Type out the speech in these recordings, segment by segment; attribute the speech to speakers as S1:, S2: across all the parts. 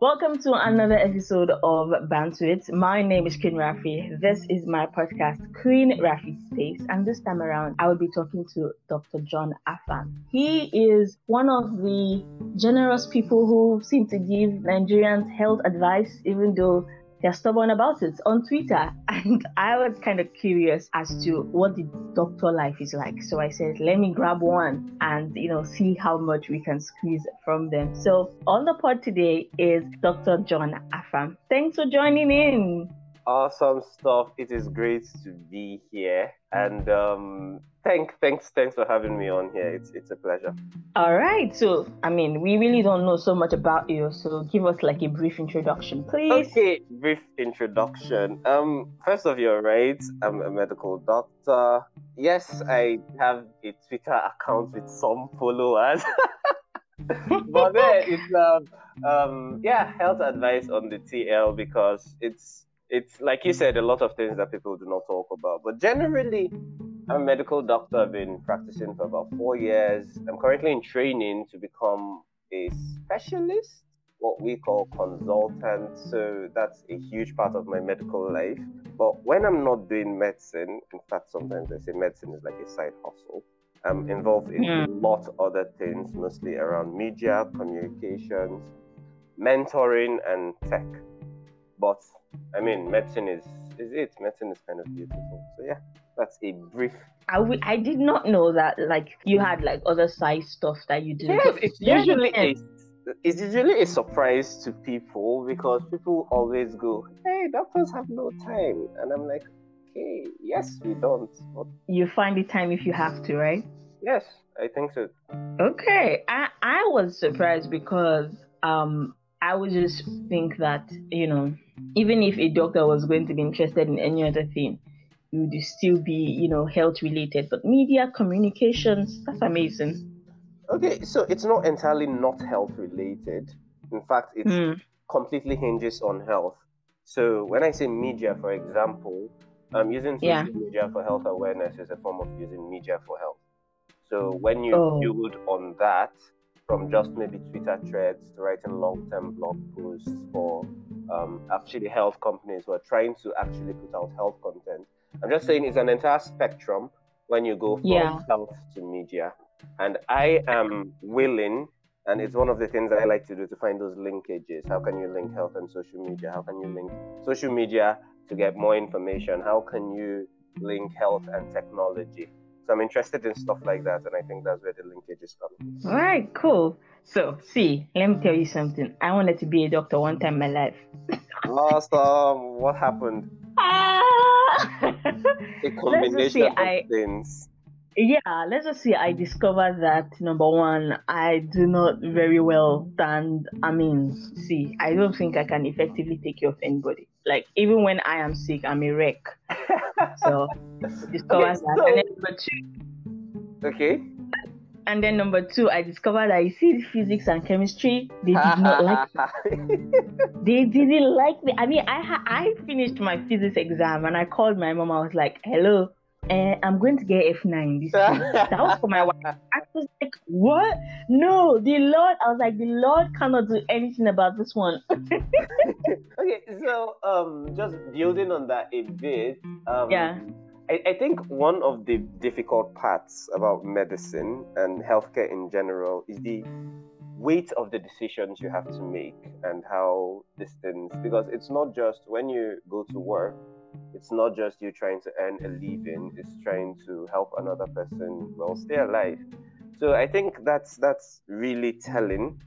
S1: Welcome to another episode of Bantuit. My name is Queen Rafi. This is my podcast, Queen Rafi Space. And this time around, I will be talking to Dr. John Afam. He is one of the generous people who seem to give Nigerians health advice, even though they're stubborn about it on Twitter. And I was kind of curious as to what the doctor life is like. So I said, let me grab one and, you know, see how much we can squeeze from them. So on the pod today is Dr. John Afam. Thanks for joining in.
S2: Awesome stuff. It is great to be here. And um, thanks, thanks, thanks for having me on here. It's it's a pleasure.
S1: All right. So, I mean, we really don't know so much about you. So, give us like a brief introduction, please.
S2: Okay, brief introduction. Um, first of all, right, I'm a medical doctor. Yes, I have a Twitter account with some followers. but then it's um, um yeah health advice on the TL because it's it's like you said, a lot of things that people do not talk about. But generally, I'm a medical doctor. I've been practicing for about four years. I'm currently in training to become a specialist, what we call consultant. So that's a huge part of my medical life. But when I'm not doing medicine, in fact, sometimes I say medicine is like a side hustle. I'm involved in hmm. a lot of other things, mostly around media, communications, mentoring, and tech. But I mean, medicine is is it. Medicine is kind of beautiful. So yeah, that's a brief.
S1: I, I did not know that like you had like other side stuff that you do.
S2: Yes, it's usually a, it's usually a surprise to people because people always go, "Hey, doctors have no time," and I'm like, "Okay, yes, we don't." But...
S1: You find the time if you have to, right?
S2: Yes, I think so.
S1: Okay, I I was surprised because um I would just think that you know even if a doctor was going to be interested in any other thing, it would still be, you know, health related. But media, communications, that's amazing.
S2: Okay, so it's not entirely not health related. In fact, it mm. completely hinges on health. So when I say media, for example, I'm using social yeah. media for health awareness is a form of using media for health. So when you oh. build on that, from just maybe Twitter threads to writing long-term blog posts for um, actually health companies who are trying to actually put out health content. I'm just saying it's an entire spectrum when you go from yeah. health to media. And I am willing, and it's one of the things I like to do to find those linkages. How can you link health and social media? How can you link social media to get more information? How can you link health and technology? So I'm interested in stuff like that, and I think that's where the linkage is coming.
S1: All right, cool. So, see, let me tell you something. I wanted to be a doctor one time in my life.
S2: awesome. What happened?
S1: Ah!
S2: a combination of I, things.
S1: Yeah, let's just say I discovered that number one, I do not very well stand. I mean, see, I don't think I can effectively take care of anybody. Like even when I am sick, I'm a wreck. so discover okay, that. So... And then number two.
S2: Okay.
S1: And then number two, I discovered I see physics and chemistry. They did not like me. they didn't like me. I mean, I ha- I finished my physics exam and I called my mom. I was like, "Hello, uh, I'm going to get F9 this that was for my wife. I was like, what? No, the Lord. I was like, the Lord cannot do anything about this one.
S2: okay, so um, just building on that a bit. Um,
S1: yeah.
S2: I, I think one of the difficult parts about medicine and healthcare in general is the weight of the decisions you have to make and how these because it's not just when you go to work it's not just you trying to earn a living it's trying to help another person well stay alive. So i think that's that's really telling.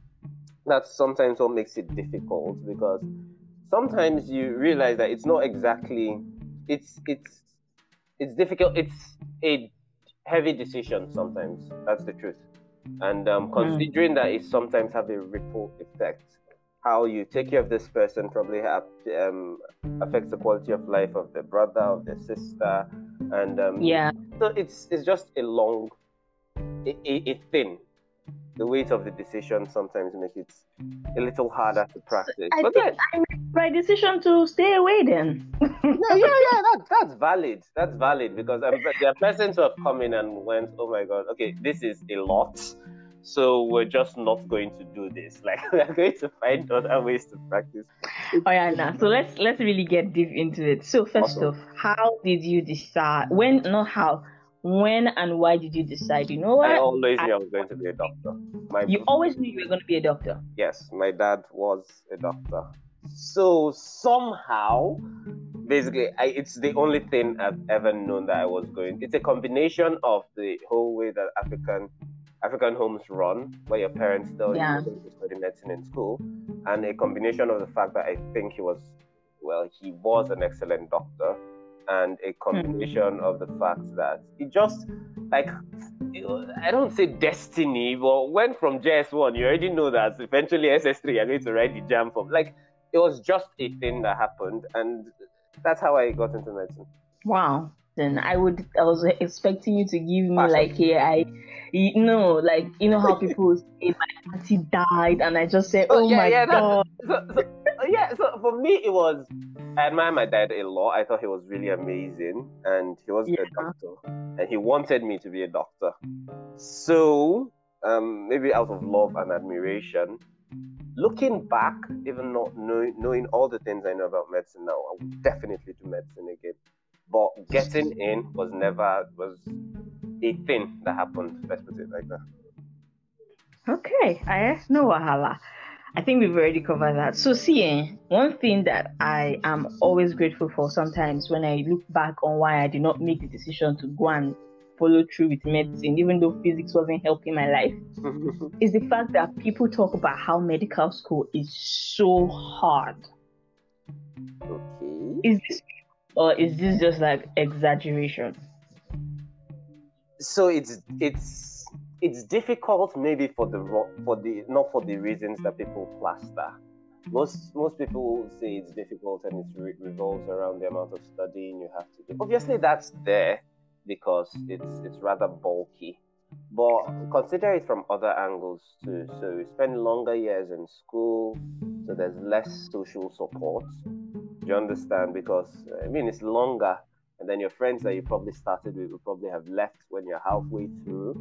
S2: That's sometimes what makes it difficult because sometimes you realize that it's not exactly it's it's it's difficult it's a heavy decision sometimes that's the truth and um, hmm. considering mm. that it sometimes have a ripple effect how you take care of this person probably have, um, affects the quality of life of the brother of the sister and um,
S1: yeah
S2: so it's it's just a long a, a, a thing the weight of the decision sometimes makes it a little harder to practice
S1: I but think I made my decision to stay away then
S2: yeah yeah yeah that, that's valid that's valid because um, there are persons who have come in and went oh my god okay this is a lot So we're just not going to do this. Like we are going to find other ways to practice.
S1: Oh yeah, now so let's let's really get deep into it. So first
S2: Awesome.
S1: off, how did you decide? When not how, when and why did you decide? You know what?
S2: I always knew I was going to be a doctor. My
S1: You always knew you were going to be a doctor.
S2: yes, my dad was a doctor. So somehow, basically, I, it's the only thing I've ever known that I was going. It's a combination of the whole way that African African homes run, where your parents tell
S1: Yeah.
S2: you to study medicine in school, and a combination of the fact that I think he was, well, he was an excellent doctor, and a combination mm. of the fact that it just like I don't say destiny, but when from JS1, you already know that eventually SS3 you're going to write the JAMB form. Like it was just a thing that happened, and that's how I got into medicine.
S1: Wow. Then I would. I was expecting you to give me
S2: Passion.
S1: like, yeah, I. You know, like you know how people say my auntie died, and I just said,
S2: Oh,
S1: "Oh
S2: yeah,
S1: my
S2: yeah, that-
S1: god."
S2: So, so yeah, so for me it was I admire my dad a lot. I thought he was really amazing, and he was
S1: Yeah.
S2: a doctor, and he wanted me to be a doctor. So um, maybe out of love and admiration, looking back, even not knowing, knowing all the things I know about medicine now, I would definitely do medicine again. But getting in was never was a thing that happened. Let's put it like that.
S1: Okay, I no wahala. I think we've already covered that. So, see, eh, one thing that I am always grateful for sometimes when I look back on why I did not make the decision to go and follow through with medicine, even though physics wasn't helping my life, is the fact that people talk about how medical school is so hard.
S2: okay.
S1: Is this or is this just like exaggeration?
S2: so it's it's it's difficult maybe for the for the not for the reasons that people plaster. Most most people say it's difficult and it re- revolves around the amount of studying you have to do. Obviously that's there because it's it's rather bulky. But consider it from other angles too. So you spend longer years in school so there's less social support. Do you understand? Because i mean it's longer. And then your friends that you probably started with will probably have left when you're halfway through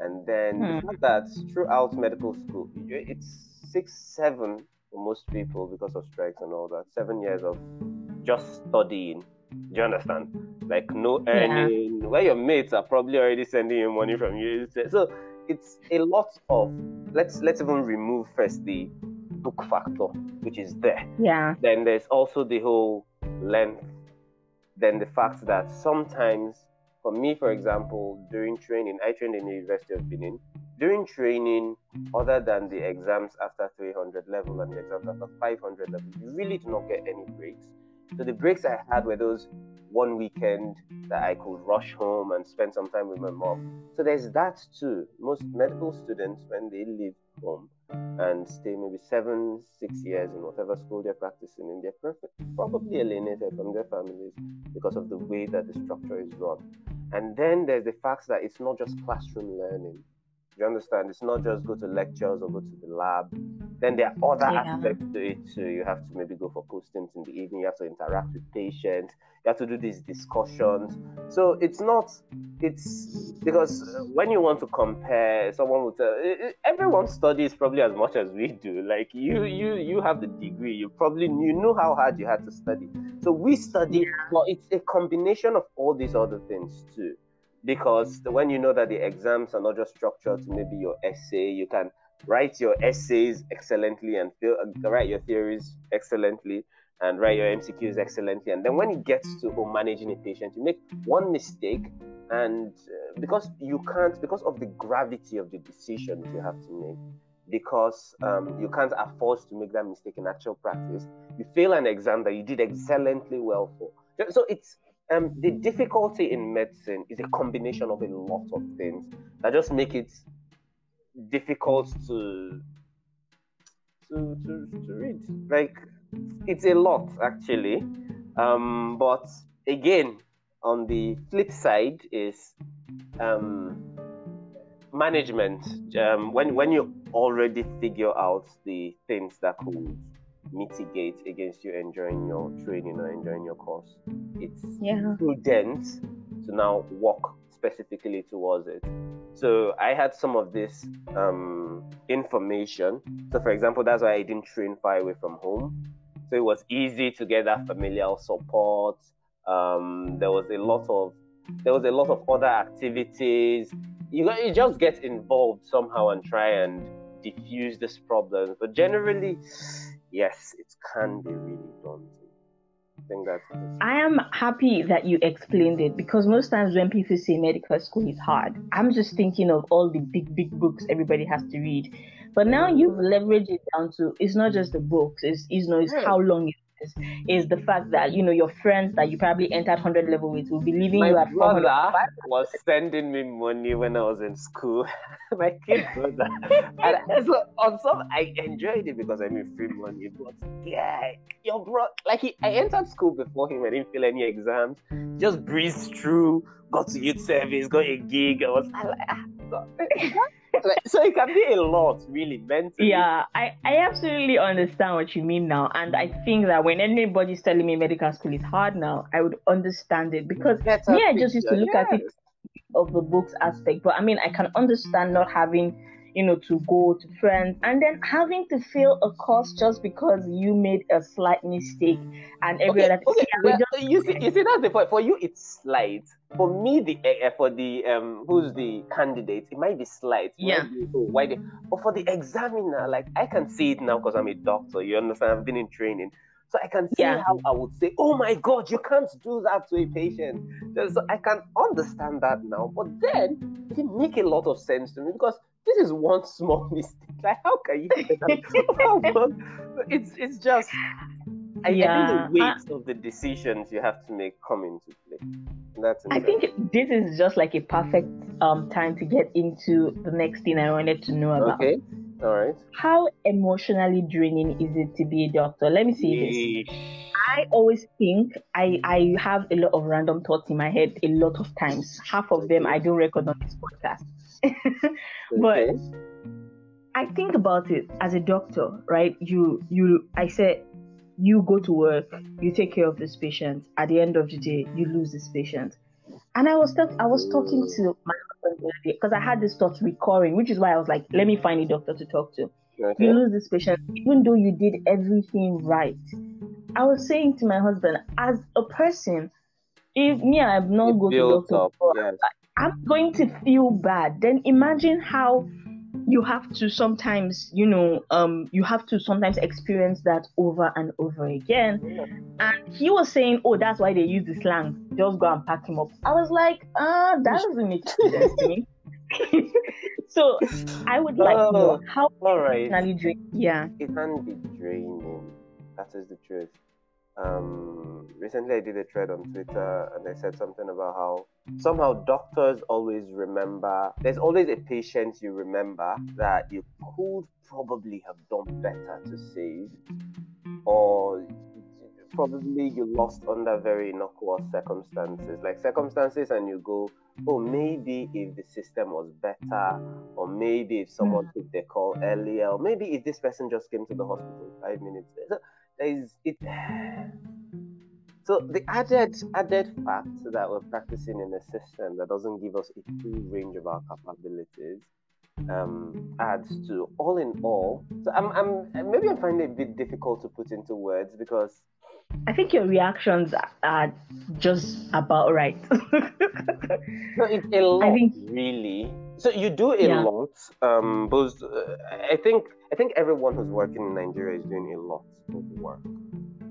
S2: and then the
S1: Hmm.
S2: fact that throughout medical school it's six seven for most people because of strikes and all that seven years of just studying do you understand like no
S1: Yeah.
S2: earning where your mates are probably already sending you money from you so it's a lot of let's let's even remove first the book factor which is there
S1: Yeah.
S2: then there's also the whole length then the fact that sometimes for me for example during training i trained in the university of benin. During training other than the exams after 300 level and the exams after 500 level you really do not get any breaks. So the breaks i had were those one weekend that i could rush home and spend some time with my mom. So there's that too. Most medical students when they leave home and stay maybe seven, six years in whatever school they're practicing in, they're perfect, probably alienated from their families because of the way that the structure is run. And then there's the fact that it's not just classroom learning. You understand? It's not just go to lectures or go to the lab. Then there are other
S1: Yeah.
S2: aspects to it too. You have to maybe go for postings in the evening. You have to interact with patients. You have to do these discussions. So it's not. It's because when you want to compare, someone will tell everyone studies probably as much as we do. Like you, you, you have the degree. You probably you know how hard you had to study. So we study, but it's a combination of all these other things too because when you know that the exams are not just structured to maybe your essay, you can write your essays excellently and feel, uh, write your theories excellently and write your MCQs excellently. And then when it gets to oh, managing a patient, you make one mistake, and uh, because you can't, because of the gravity of the decisions you have to make, because um, you can't afford to make that mistake in actual practice, you fail an exam that you did excellently well for. So it's um, the difficulty in medicine is a combination of a lot of things that just make it difficult to to, to, to read. Like it's a lot actually. Um, but again, on the flip side is um, management. Um, when when you already figure out the things that could mitigate against you enjoying your training or enjoying your course, it's
S1: Yeah.
S2: prudent to now work specifically towards it. So I had some of this um, information. So, for example, that's why I didn't train far away from home. So it was easy to get that familial support. Um, there was a lot of there was a lot of other activities. You you just get involved somehow and try and diffuse this problem. But generally, yes, it can be really daunting. I think that's.
S1: I am happy that you explained it because most times when people say medical school is hard, I'm just thinking of all the big, big books everybody has to read. But now you've leveraged it down to it's not just the books, it's, it's, you know, it's hmm. how long it is, is the fact that you know your friends that you probably entered 100 level with will be leaving
S2: My
S1: you at
S2: brother
S1: 400.
S2: was sending me money when I was in school. My kid brother. and so on some, I enjoyed it because I made free money. But yeah, your bro, like he, I entered school before him. I didn't feel any exams. Just breezed through. Got to youth service. Got a gig. I was like, ah, so, so it can be a lot, really, mentally.
S1: Yeah, I, I absolutely understand what you mean now. And I think that when anybody's telling me medical school is hard now, I would understand it because
S2: Better
S1: me, I just used to look at it of the books aspect. But I mean, I can understand not having, you know, to go to friends and then having to fail a course just because you made a slight mistake and every
S2: Okay,
S1: other
S2: okay. Well,
S1: just-
S2: you see, you see, that's the point. For you, it's slight. For me, the uh, for the um, who's the candidate, it might be slight.
S1: Yeah.
S2: be, oh, why the, but for the examiner, like I can see it now because I'm a doctor. You understand? I've been in training, so I can see
S1: Yeah.
S2: how I would say, "Oh my God, you can't do that to a patient." So I can understand that now. But then it didn't make a lot of sense to me because this is one small mistake. Like, how can you? it's it's just. I,
S1: Yeah,
S2: I think the weight of the decisions you have to make come into play. That's
S1: I think this is just like a perfect um, time to get into the next thing I wanted to know about.
S2: okay. All right.
S1: How emotionally draining is it to be a doctor? Let me see this. I always think I I have a lot of random thoughts in my head a lot of times. Half of them I don't record on this podcast. but
S2: Okay.
S1: I think about it as a doctor, right? You you I said you go to work, you take care of this patient. At the end of the day, you lose this patient. And I was talk- I was talking to my husband because I had this thought recurring, which is why I was like, let me find a doctor to talk to
S2: okay.
S1: you lose this patient even though you did everything right i was saying to my husband as a person if me i'm not
S2: It
S1: going to doctor
S2: up.
S1: before,
S2: Yes.
S1: i'm going to feel bad then imagine how you have to sometimes you know um you have to sometimes experience that over and over again and he was saying oh that's why they use the slang just go and pack him up i was like uh that doesn't make sense to me so i would like to know
S2: Oh.
S1: how
S2: All right.
S1: personally drain- yeah
S2: It can be draining. That is the truth. Um, recently, I did a thread on Twitter and I said something about how somehow doctors always remember. There's always a patient you remember that you could probably have done better to save, or probably you lost under very innocuous circumstances, like circumstances, and you go, oh, maybe if the system was better, or maybe if someone took their call earlier, or maybe if this person just came to the hospital five minutes. So there is it. So the added added fact that we're practicing in a system that doesn't give us a full range of our capabilities um, adds to all in all. So I'm, I'm maybe I'm finding it a bit difficult to put into words because
S1: I think your reactions are just about right.
S2: No, it's a lot, I
S1: think-
S2: really. So you do a
S1: Yeah.
S2: lot. Um, both. Uh, I think. I think everyone who's working in Nigeria is doing a lot of work.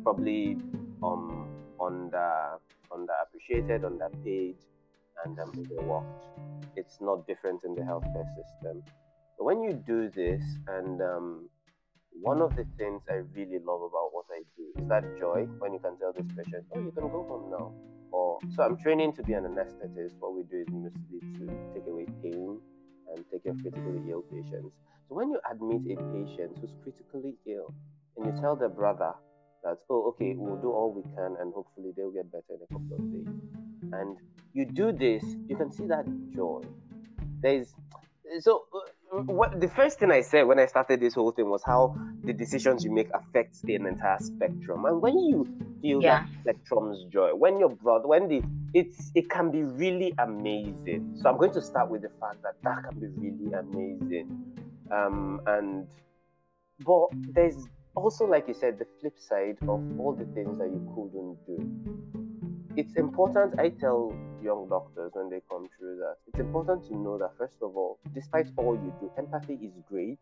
S2: Probably um under underappreciated, underpaid, and um, overworked. It's not different in the healthcare system. But when you do this, and um, one of the things I really love about what I do is that joy when you can tell this patient, "Oh, you can go home now." or so I'm training to be an anesthetist. What we do is mostly to take away pain and take care of critically ill patients. So when you admit a patient who's critically ill and you tell the brother that, oh, okay, we'll do all we can and hopefully they'll get better in a couple of days, and you do this, you can see that joy. There's so uh, what the first thing I said when I started this whole thing was how the decisions you make affects an entire spectrum. And when you feel
S1: Yeah.
S2: that spectrum's joy, when you're broad, when the it's it can be really amazing. So I'm going to start with the fact that that can be really amazing. Um, and but there's also, like you said, the flip side of all the things that you couldn't do. It's important, I tell young doctors when they come through that it's important to know that, first of all, despite all you do, empathy is great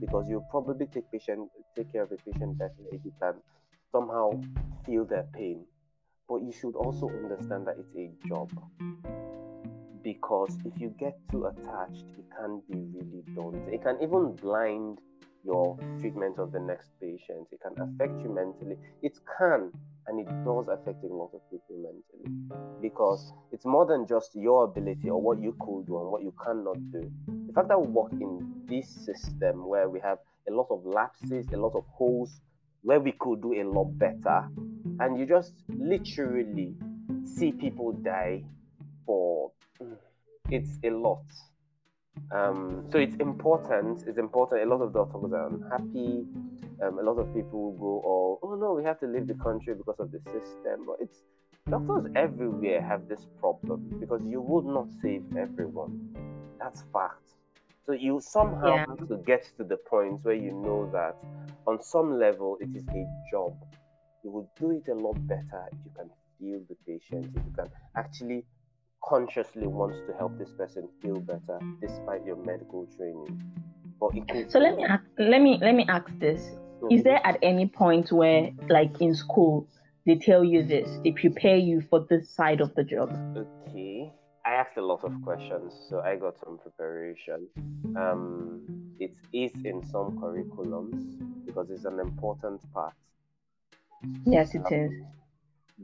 S2: because you'll probably take patient take care of a patient better if you can somehow feel their pain. But you should also understand that it's a job. Because if you get too attached, it can be really daunting. It can even blind your treatment of the next patient. It can affect you mentally. It can, and it does affect a lot of people mentally because it's more than just your ability or what you could do and what you cannot do. The fact that we work in this system where we have a lot of lapses, a lot of holes, where we could do a lot better, and you just literally see people die for it's a lot. Um, so it's important. It's important. A lot of doctors are unhappy. Um, a lot of people go, "Oh, oh no, we have to leave the country because of the system." But it's doctors everywhere have this problem because you would not save everyone. That's fact. So you somehow
S1: Yeah.
S2: have to get to the point where you know that on some level it is a job. You will do it a lot better if you can feel the patient, if you can actually consciously wants to help this person feel better despite your medical training. But it could
S1: So let me ask, let me let me ask this: Is there at any point where, like in school, they tell you this, they prepare you for this side of the job?
S2: Okay. I asked a lot of questions, so I got some preparation. Um, it is in some curriculums because it's an important part.
S1: Yes, it is.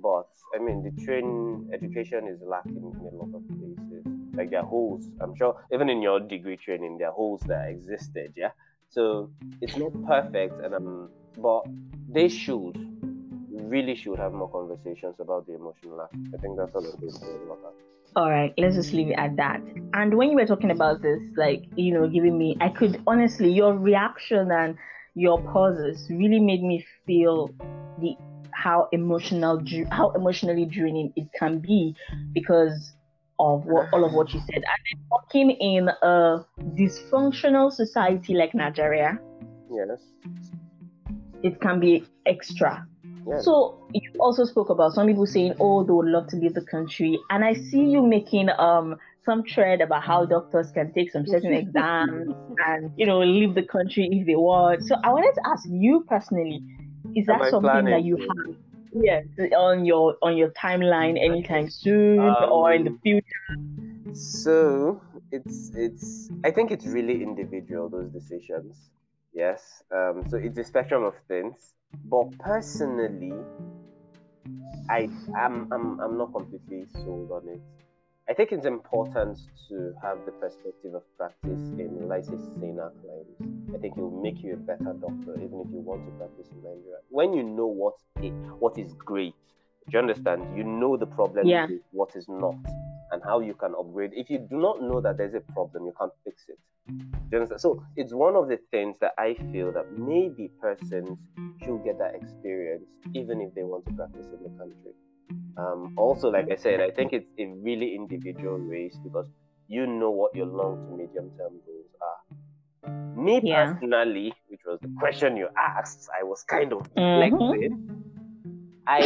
S2: But I mean, the training education is lacking in a lot of places. Like there are holes. I'm sure even in your degree training, there are holes that existed. Yeah. So it's not perfect, and um, but they should really should have more conversations about the emotional. I think that's all I'm about that.
S1: All right, let's just leave it at that. And when you were talking about this, like, you know, giving me, I could honestly, your reaction and your pauses really made me feel the how emotional, how emotionally draining it can be because of what, all of what you said. And then working in a dysfunctional society like Nigeria,
S2: Yes.
S1: it can be extra.
S2: Yes.
S1: So you also spoke about some people saying, "Oh, they would love to leave the country," and I see you making um some thread about how doctors can take some certain exams and you know leave the country if they want. So I wanted to ask you personally, is that something that you have? Yes, on your on your timeline anytime soon or in the
S2: Um,
S1: future.
S2: So it's it's I think it's really individual those decisions. Yes. Um, so it's a spectrum of things. But personally, I I am I'm, I'm not completely sold on it. I think it's important to have the perspective of practice in SENA clients. I think it will make you a better doctor even if you want to practice in Nigeria. When you know what i- what is great, do you understand? You know the problem
S1: Yeah.
S2: is what is not and how you can upgrade. If you do not know that there's a problem, you can't fix it. Do you understand? So it's one of the things that I feel that maybe persons should get that experience even if they want to practice in the country. Um, also, like I said, I think it's a really individual race because you know what your long to medium term goals are. Me
S1: Yeah.
S2: personally, which was the question you asked, I was kind of
S1: Mhm.
S2: reflecting. I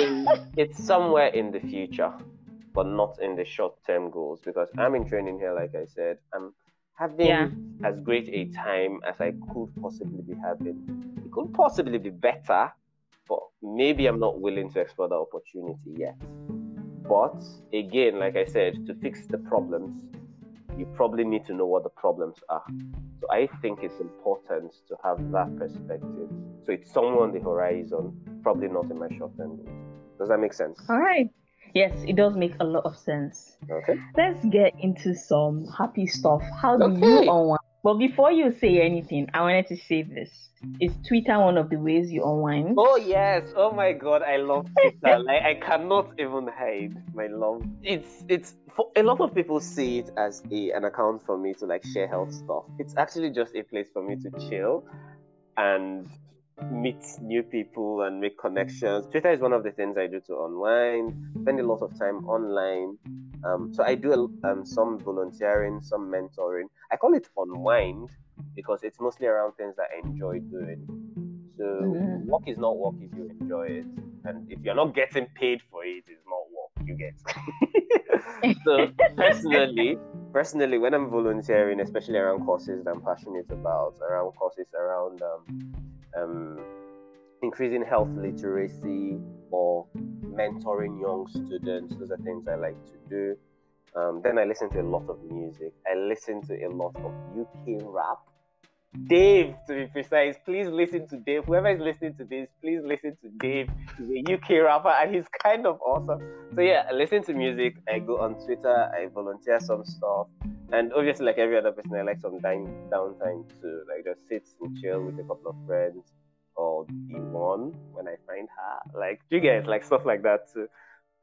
S2: it's somewhere in the future, but not in the short term goals because I'm in training here, like I said. I'm having
S1: Yeah.
S2: as great a time as I could possibly be having. It could possibly be better, but maybe I'm not willing to explore the opportunity yet. But again, like I said, to fix the problems, you probably need to know what the problems are. So I think it's important to have that perspective. So it's somewhere on the horizon, probably not in my short term goals. Does that make sense?
S1: All right. Yes, it does make a lot of sense.
S2: Okay.
S1: Let's get into some happy stuff. How do
S2: Okay.
S1: you unwind But before you say anything, I wanted to say this. Is Twitter one of the ways you unwind?
S2: Oh yes! Oh my god, I love Twitter. like I cannot even hide my love. It's it's for a lot of people see it as a an account for me to like share health stuff. It's actually just a place for me to chill and meet new people and make connections. Twitter is one of the things I do to unwind, spend a lot of time online. Um, so I do um, some volunteering, some mentoring. I call it unwind because it's mostly around things that I enjoy doing. So mm-hmm. work is not work if you enjoy it, and if you're not getting paid for it, it's not work. You get. so personally, personally, when I'm volunteering, especially around courses that I'm passionate about, around courses around um, um, increasing health literacy or mentoring young students. Those are things I like to do. Um, then I listen to a lot of music. I listen to a lot of UK rap. Dave, to be precise, please listen to Dave. Whoever is listening to this, please listen to Dave. He's a UK rapper and he's kind of awesome. So yeah, I listen to music. I go on Twitter. I volunteer some stuff, and obviously, like every other person, I like some down downtime to like just sit and chill with a couple of friends or be one when I find her. Like, you guys like stuff like that too.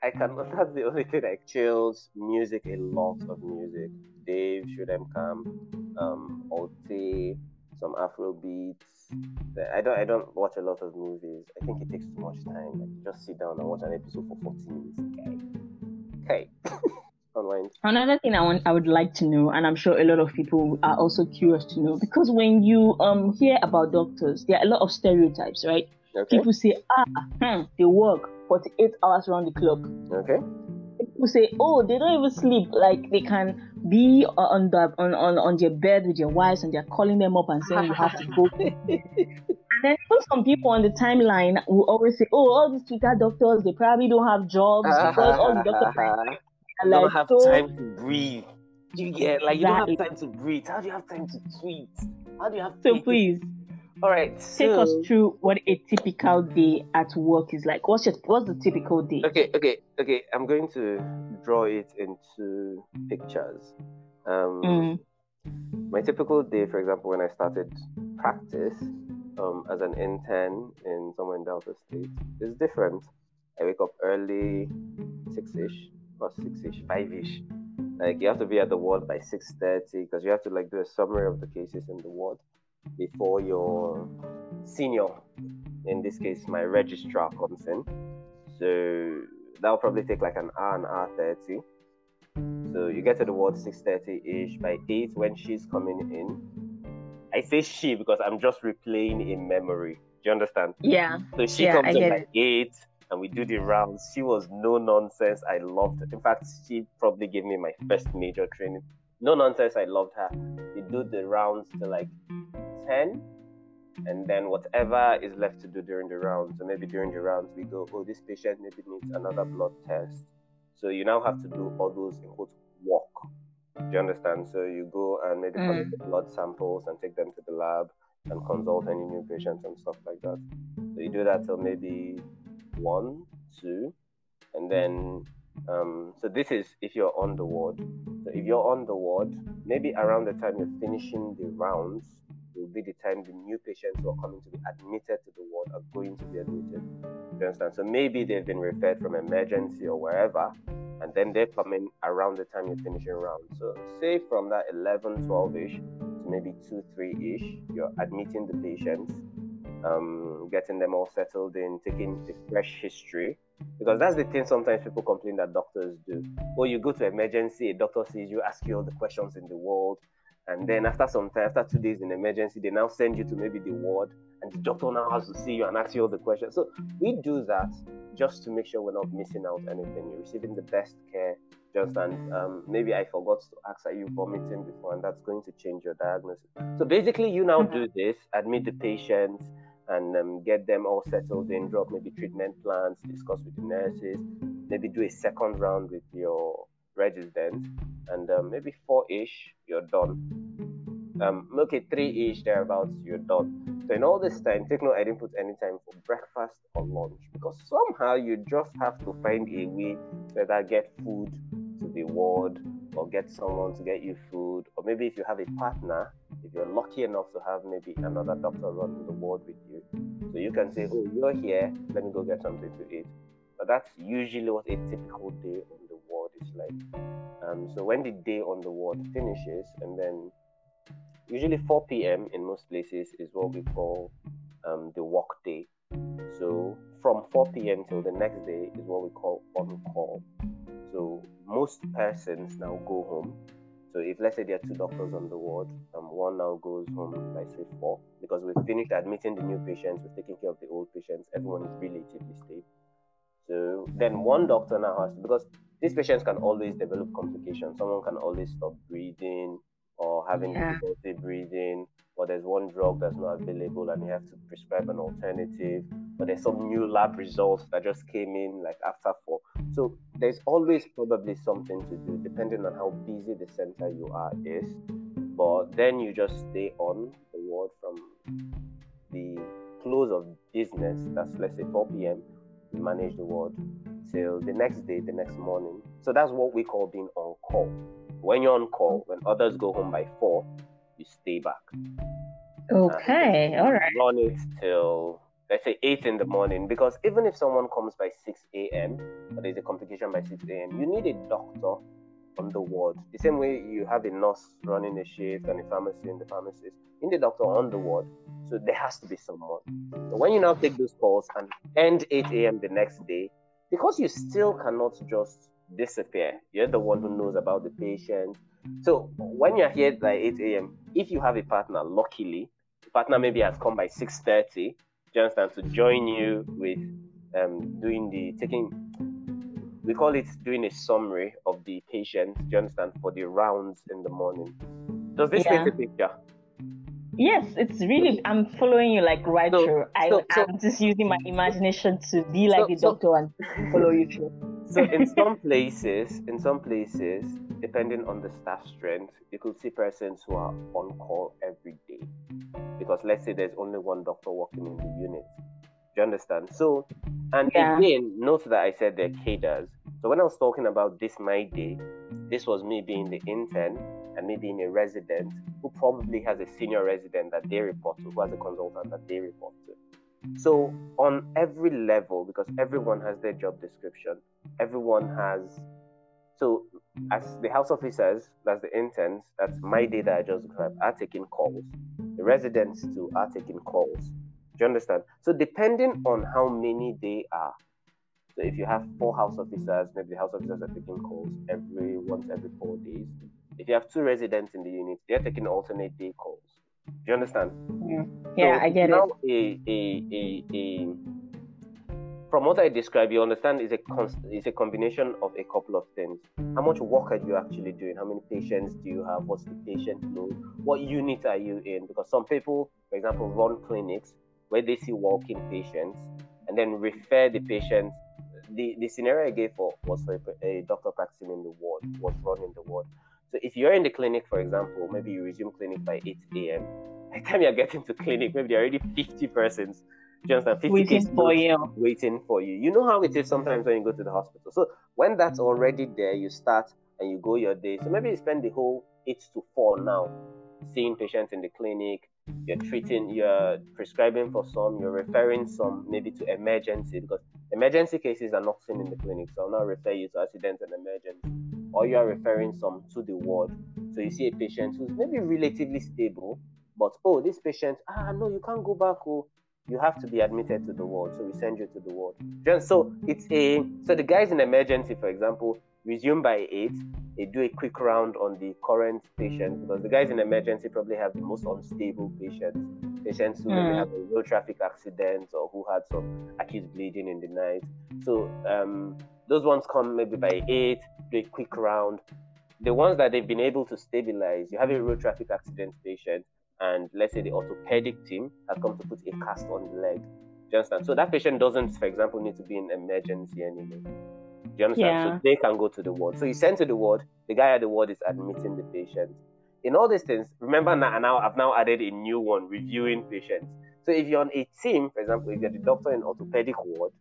S2: I can that's the only thing like chills music a lot of music. Dave should them come, um Alti, some Afro beats. I don't I don't watch a lot of movies. I think it takes too much time. Like just sit down and watch an episode for 14 minutes. Okay. Okay. Online.
S1: Another thing I want I would like to know, and I'm sure a lot of people are also curious to know, because when you um hear about doctors, there are a lot of stereotypes, right? Okay. People say, ah, hmm, they work 48 hours around the clock.
S2: Okay.
S1: People say, oh, they don't even sleep. Like they can be on the on, on, on their bed with their wives and they're calling them up and saying you have to go. and then some people on the timeline will always say, oh, all these Twitter doctors, they probably don't have jobs ah, because all the doctors
S2: are ah, ah. like, don't have so... time to breathe. You get like you exactly. don't have time to breathe. How do you have time to tweet? How do you have
S1: so to... please
S2: all right.
S1: Take us through what a typical day at work is like. What's your what's the typical day?
S2: Okay, okay, okay. I'm going to draw it into pictures. Um, mm. My typical day, for example, when I started practice um, as an intern in somewhere in Delta State, is different. I wake up early, six ish, or six ish, five ish. Like you have to be at the ward by six thirty because you have to like do a summary of the cases in the ward before your senior, in this case, my registrar comes in. So that'll probably take like an hour, an hour 30. So you get to the ward 6.30 ish. By 8, when she's coming in, I say she because I'm just replaying in memory. Do you understand?
S1: Yeah.
S2: So she
S1: yeah,
S2: comes in by 8 and we do the rounds. She was no nonsense. I loved it. In fact, she probably gave me my first major training. No nonsense. I loved her. We do the rounds to like 10 and then whatever is left to do during the round so maybe during the rounds we go oh this patient maybe needs another blood test. So you now have to do all those in quote walk. Do you understand? So you go and maybe mm. collect the blood samples and take them to the lab and consult any new patients and stuff like that. So you do that till maybe one two and then um, so this is if you're on the ward. So if you're on the ward maybe around the time you're finishing the rounds will be the time the new patients who are coming to be admitted to the ward are going to be admitted. Do You understand? So maybe they've been referred from emergency or wherever, and then they're coming around the time you're finishing round. So say from that 11, 12 ish to maybe 2, 3 ish, you're admitting the patients, um, getting them all settled in, taking the fresh history. Because that's the thing sometimes people complain that doctors do. Or you go to emergency, a doctor sees you, ask you all the questions in the world, and then after some time, after two days in emergency, they now send you to maybe the ward, and the doctor now has to see you and ask you all the questions. So we do that just to make sure we're not missing out anything. You're receiving the best care. Just and um, maybe I forgot to ask, are you vomiting before? And that's going to change your diagnosis. So basically, you now do this, admit the patient, and um, get them all settled in, drop maybe treatment plans, discuss with the nurses, maybe do a second round with your resident, and um, maybe four ish, you're done. Um, okay, three ish, thereabouts, you're done. So in all this time, take note I didn't put any time for breakfast or lunch because somehow you just have to find a way to either get food to the ward, or get someone to get you food, or maybe if you have a partner, if you're lucky enough to have maybe another doctor running the ward with you, so you can say, "Oh, you're here. Let me go get something to eat." But that's usually what a typical day on like. Um, so when the day on the ward finishes, and then usually 4 p.m. in most places is what we call um, the work day. So from 4 p.m. till the next day is what we call on call. So most persons now go home. So if let's say there are two doctors on the ward, um, one now goes home by say four because we've finished admitting the new patients, we've taken care of the old patients, everyone is relatively stable. So then one doctor now has to, because these patients can always develop complications. Someone can always stop breathing or having yeah. difficulty breathing, or there's one drug that's not available and you have to prescribe an alternative, or there's some new lab results that just came in like after four. So there's always probably something to do depending on how busy the center you are is. But then you just stay on the ward from the close of business, that's let's say 4 p.m manage the ward till the next day, the next morning. So that's what we call being on call. When you're on call, when others go home by four, you stay back.
S1: Okay, all right.
S2: Run it till let's say eight in the morning because even if someone comes by six a.m. or there's a complication by six a.m., you need a doctor on the ward. The same way you have a nurse running a shift and a pharmacy and the pharmacist, in the doctor on the ward. So there has to be someone. So when you now take those calls and end 8 a.m. the next day, because you still cannot just disappear, you're the one who knows about the patient. So when you're here by 8 a.m., if you have a partner, luckily, the partner maybe has come by 6:30, you understand, to join you with um, doing the taking we call it doing a summary of the patient, do you understand, for the rounds in the morning. Does this yeah. paint a picture?
S1: Yes, it's really. I'm following you like right so, through. I, so, so, I'm just using my imagination to be like the doctor and follow you through.
S2: So in some places, in some places, depending on the staff strength, you could see persons who are on call every day. Because let's say there's only one doctor working in the unit. You understand? So, and yeah. again, note that I said they're cadres. So when I was talking about this my day, this was me being the intern and me being a resident who probably has a senior resident that they report to, who has a consultant that they report to. So on every level, because everyone has their job description, everyone has so as the house officers, that's the interns, that's my day that I just grabbed, are taking calls. The residents too are taking calls. Do you understand? So depending mm. on how many they are, so if you have four house officers, maybe the house officers are taking calls every once every four days. If you have two residents in the unit, they're taking alternate day calls. Do you understand? Mm.
S1: Yeah, yeah so I get
S2: now it. A, a, a, a, from what I describe, you understand is a const, is a combination of a couple of things. How much work are you actually doing? How many patients do you have? What's the patient load? What unit are you in? Because some people, for example, run clinics where they see walking patients and then refer the patients the, the scenario I gave for was for a, a doctor practicing in the ward, was running the ward. So if you're in the clinic, for example, maybe you resume clinic by 8 a.m. By the time you're getting to clinic, maybe there are already 50 persons. just 50
S1: waiting for you.
S2: Waiting for you. You know how it is sometimes when you go to the hospital. So when that's already there, you start and you go your day. So maybe you spend the whole 8 to 4 now seeing patients in the clinic, you're treating, you're prescribing for some, you're referring some maybe to emergency because emergency cases are not seen in the clinic. So I'll now refer you to accident and emergency, or you are referring some to the ward. So you see a patient who's maybe relatively stable, but oh, this patient, ah, no, you can't go back. Oh, you have to be admitted to the ward. So we send you to the ward. So it's a so the guys in emergency, for example, resume by eight. They do a quick round on the current patients because the guys in emergency probably have the most unstable patients. Patients who mm. have a road traffic accident or who had some acute bleeding in the night. So um, those ones come maybe by eight, do a quick round. The ones that they've been able to stabilize, you have a road traffic accident patient, and let's say the orthopedic team has come to put a cast on the leg. Do you understand? So that patient doesn't, for example, need to be in emergency anymore you understand? Yeah. So they can go to the ward. So you mm-hmm. send to the ward, the guy at the ward is admitting the patient. In all these things, remember now, mm-hmm. now I've now added a new one, reviewing patients. So if you're on a team, for example, if you're the doctor in orthopedic ward,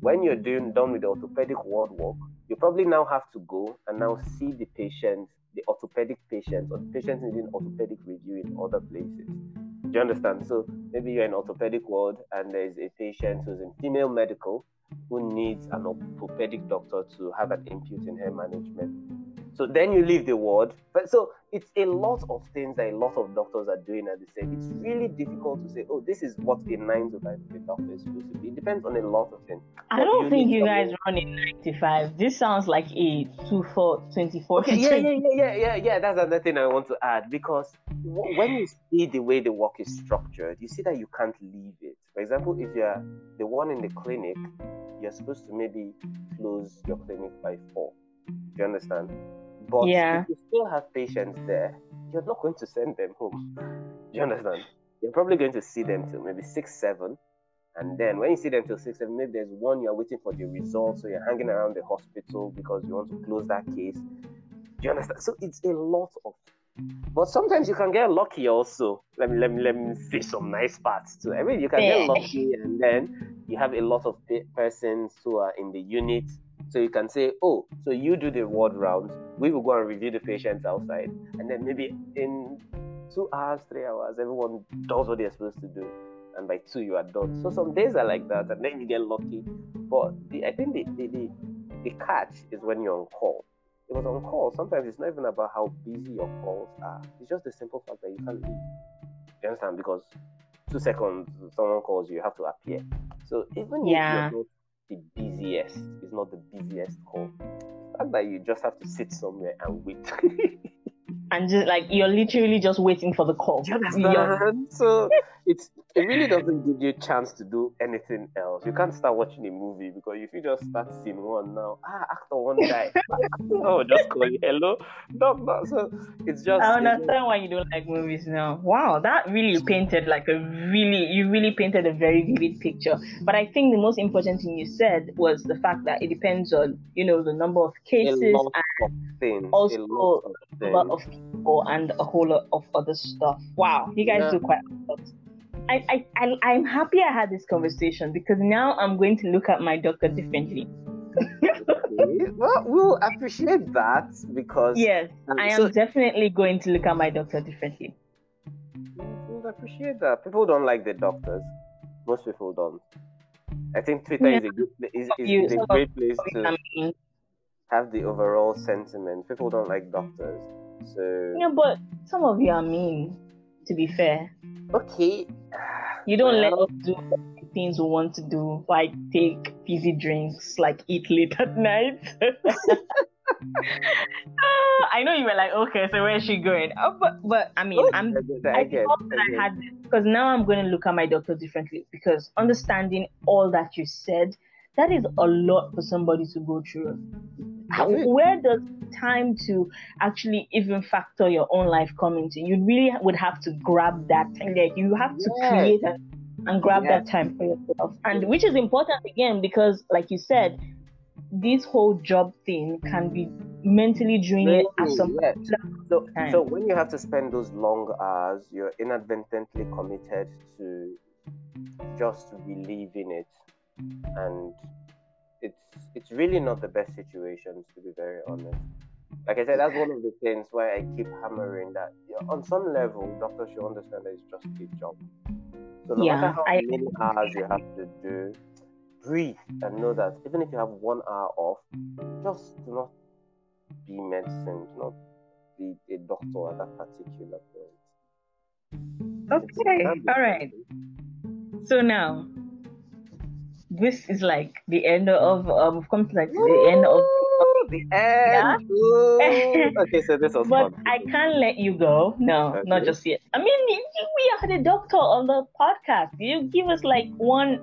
S2: when you're doing done with the orthopedic ward work, you probably now have to go and now see the patient, the orthopedic patients, or the patient needing orthopedic review in other places. Do you understand? So maybe you're in orthopedic ward and there's a patient who's in female medical who needs an orthopedic doctor to have an input in her management. So then you leave the ward. But so it's a lot of things that a lot of doctors are doing at the same. It's really difficult to say, oh, this is what a nine to five doctor is supposed to be. It depends on a lot of things.
S1: I don't you think you guys run in 95. This sounds like a 2 4 24.
S2: Okay, yeah, yeah, yeah, yeah, yeah, yeah. That's another thing I want to add because w- when you see the way the work is structured, you see that you can't leave it. For example, if you're the one in the clinic, you're supposed to maybe close your clinic by four. Do you understand? But yeah. if you still have patients there, you're not going to send them home. Do you understand? You're probably going to see them till maybe six, seven. And then when you see them till six, seven, maybe there's one you're waiting for the results, so you're hanging around the hospital because you want to close that case. Do you understand? So it's a lot of but sometimes you can get lucky also. Let me let me let me see some nice parts too. I mean, you can get lucky, and then you have a lot of persons who are in the unit so you can say, oh, so you do the ward rounds, we will go and review the patients outside. And then maybe in two hours, three hours, everyone does what they're supposed to do. And by two, you are done. So some days are like that, and then you get lucky. But the, I think the, the, the, the catch is when you're on call. It was on call, sometimes it's not even about how busy your calls are. It's just the simple fact that you can't leave. You understand? Because two seconds, someone calls you, you have to appear. So even yeah. if you're not the busiest. It's not the busiest call. The fact that you just have to sit somewhere and wait.
S1: and just like you're literally just waiting for the call.
S2: Do you understand? so it's it really doesn't give you a chance to do anything else. You can't start watching a movie because if you just start scene one now, ah, actor one die. oh, just call you hello, doctor. So it's just.
S1: I understand just... why you don't like movies now. Wow, that really painted like a really, you really painted a very vivid picture. But I think the most important thing you said was the fact that it depends on, you know, the number of cases and
S2: things,
S1: also a lot of, people and a whole lot of other stuff. Wow, you guys yeah. do quite a lot. I, I, I, am happy I had this conversation because now I'm going to look at my doctor differently.
S2: okay. Well, we'll appreciate that because.
S1: Yes, um, I am so, definitely going to look at my doctor differently.
S2: We'll appreciate that. People don't like the doctors. Most people don't. I think Twitter yeah. is a good is, is, is a great place to have the overall sentiment. People don't like doctors, so
S1: yeah. But some of you are mean. To be fair.
S2: Okay,
S1: you don't well, let us do things we want to do, like take fizzy drinks, like eat late at night. uh, I know you were like, okay, so where is she going? Oh, but but I mean, I'm I, get, thought that I, I had because now I'm going to look at my doctor differently because understanding all that you said, that is a lot for somebody to go through. Where does time to actually even factor your own life come into? You really would have to grab that time. Like you have to yes. create a, and grab yes. that time for yourself. And which is important again because, like you said, this whole job thing can be mentally draining at some yes.
S2: so, time. so when you have to spend those long hours, you're inadvertently committed to just relieving it and it's it's really not the best situations to be very honest. Like I said, that's one of the things why I keep hammering that on some level, doctors should understand that it's just a job. So no yeah, matter how I... many hours you have to do, breathe and know that even if you have one hour off, just do not be medicine, do not be a doctor at that particular point.
S1: Okay, all right. So now this is like the end of um we've come to like the end of
S2: the end. Yeah? okay, so this was
S1: But fun. I can't let you go. No, okay. not just yet. I mean, we are the doctor on the podcast. You give us like one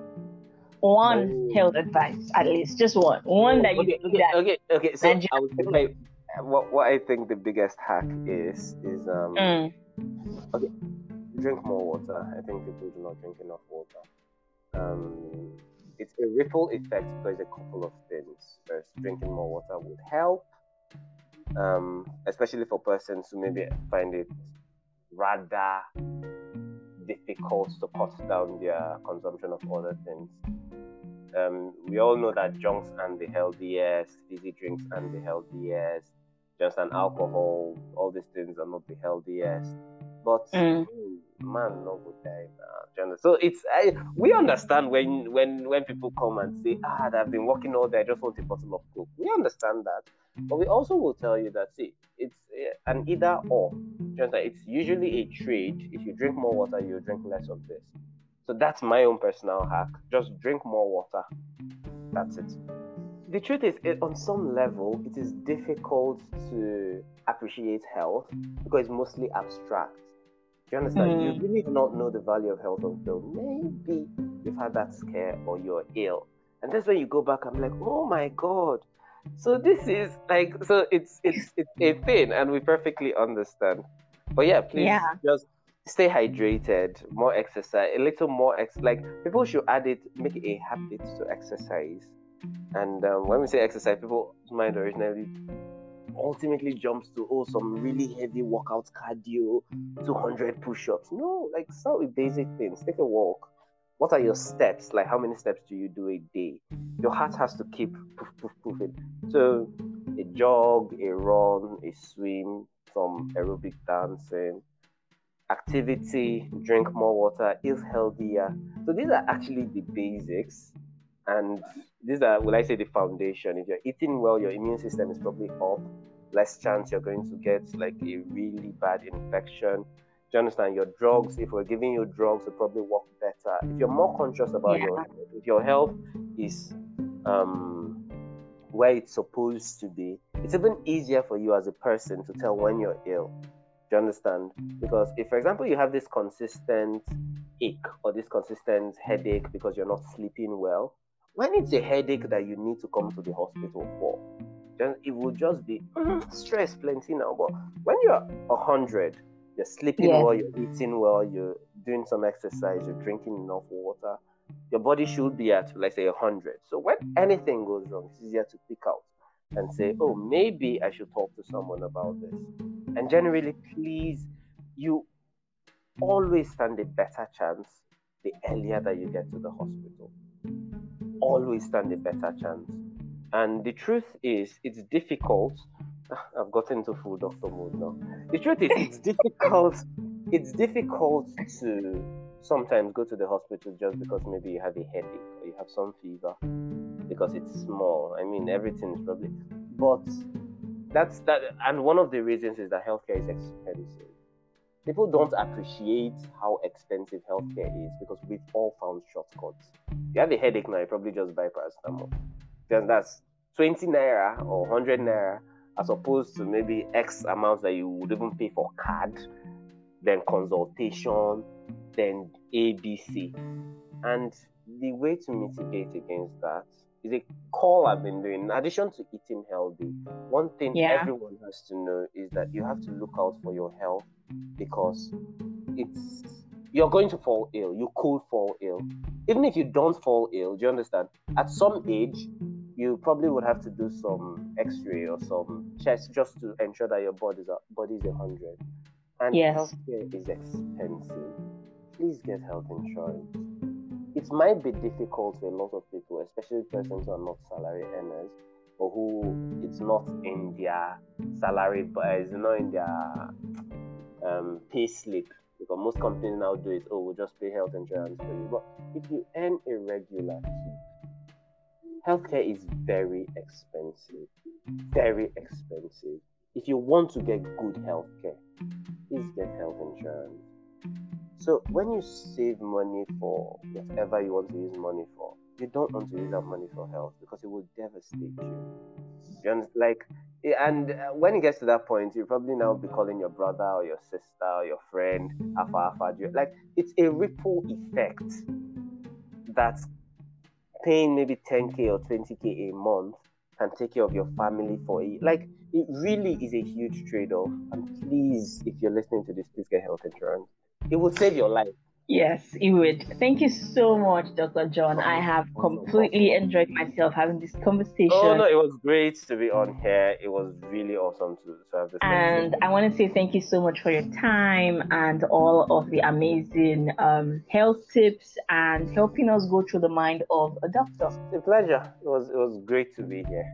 S1: one health advice at least, just one, one that you
S2: okay, okay, okay, okay. So I would like what what I think the biggest hack is is um mm. okay, drink more water. I think people do not drink enough water. Um, it's a ripple effect because a couple of things. First, drinking more water would help, um, especially for persons who maybe find it rather difficult to cut down their consumption of other things. Um, we all know that junks and the healthiest, fizzy drinks and the healthiest, just an alcohol, all these things are not the healthiest. But mm. Man, no good die now. So it's I, we understand when when when people come and say, ah, I've been working all day, I just want a bottle of coke. We understand that, but we also will tell you that see, it's eh, an either or. It's usually a trade. If you drink more water, you drink less of this. So that's my own personal hack. Just drink more water. That's it. The truth is, it, on some level, it is difficult to appreciate health because it's mostly abstract. Do you understand? Mm. You really do not know the value of health until maybe you've had that scare or you're ill. And that's when you go back, I'm like, oh my God. So this is like so it's it's it's a thing and we perfectly understand. But yeah, please yeah. just stay hydrated, more exercise, a little more ex like people should add it, make it a habit to exercise. And um, when we say exercise, people's mind originally ultimately jumps to oh some really heavy workout cardio, 200 push-ups. No, like start with basic things. Take a walk. What are your steps? Like how many steps do you do a day? Your heart has to keep poof poof poofing. So a jog, a run, a swim, some aerobic dancing, activity, drink more water, eat healthier. So these are actually the basics. And these are, will I say, the foundation. If you're eating well, your immune system is probably up. Less chance you're going to get like a really bad infection. Do you understand? Your drugs, if we're giving you drugs, will probably work better. If you're more conscious about yeah. your health, if your health is um, where it's supposed to be, it's even easier for you as a person to tell when you're ill. Do you understand? Because if, for example, you have this consistent ache or this consistent headache because you're not sleeping well, when it's a headache that you need to come to the hospital for, then it will just be mm, stress plenty now. But when you're a hundred, you're sleeping yeah. well, you're eating well, you're doing some exercise, you're drinking enough water, your body should be at let's say a hundred. So when anything goes wrong, it's easier to pick out and say, oh, maybe I should talk to someone about this. And generally, please, you always stand a better chance the earlier that you get to the hospital. Always stand a better chance. And the truth is, it's difficult. I've gotten into full doctor mode now. The truth is, it's difficult. It's difficult to sometimes go to the hospital just because maybe you have a headache or you have some fever because it's small. I mean, everything is probably, but that's that. And one of the reasons is that healthcare is expensive. People don't appreciate how expensive healthcare is because we've all found shortcuts. If you have a headache now, you probably just buy paracetamol. Because that's 20 naira or 100 naira as opposed to maybe X amounts that you would even pay for card, then consultation, then ABC. And the way to mitigate against that is a call I've been doing. In addition to eating healthy, one thing yeah. everyone has to know is that you have to look out for your health because it's you're going to fall ill. You could fall ill. Even if you don't fall ill, do you understand? At some age, you probably would have to do some X-ray or some chest just to ensure that your body's a body is a hundred. And yes. healthcare is expensive. Please get health insurance it might be difficult for a lot of people, especially persons who are not salary earners or who it's not in their salary, but it's not in their um, pay slip. Because most companies now do it, oh, we'll just pay health insurance for you. But if you earn a regular healthcare is very expensive. Very expensive. If you want to get good healthcare, please get health insurance. So when you save money for whatever you want to use money for, you don't want to use that money for health because it will devastate you. you like, eh, and uh, when it gets to that point, you probably now be calling your brother or your sister or your friend, alpha alpha. Like it's a ripple effect that's paying maybe 10k or 20k a month can take care of your family for a like it really is a huge trade-off and please if you're listening to this please get health insurance it will save your life.
S1: Yes, it would. Thank you so much, Dr. John. I have completely enjoyed myself having this conversation.
S2: Oh no, it was great to be on here. It was really awesome to, to have this.
S1: And I want to say thank you so much for your time and all of the amazing um, health tips and helping us go through the mind of a doctor.
S2: It's a pleasure. It was it was great to be here.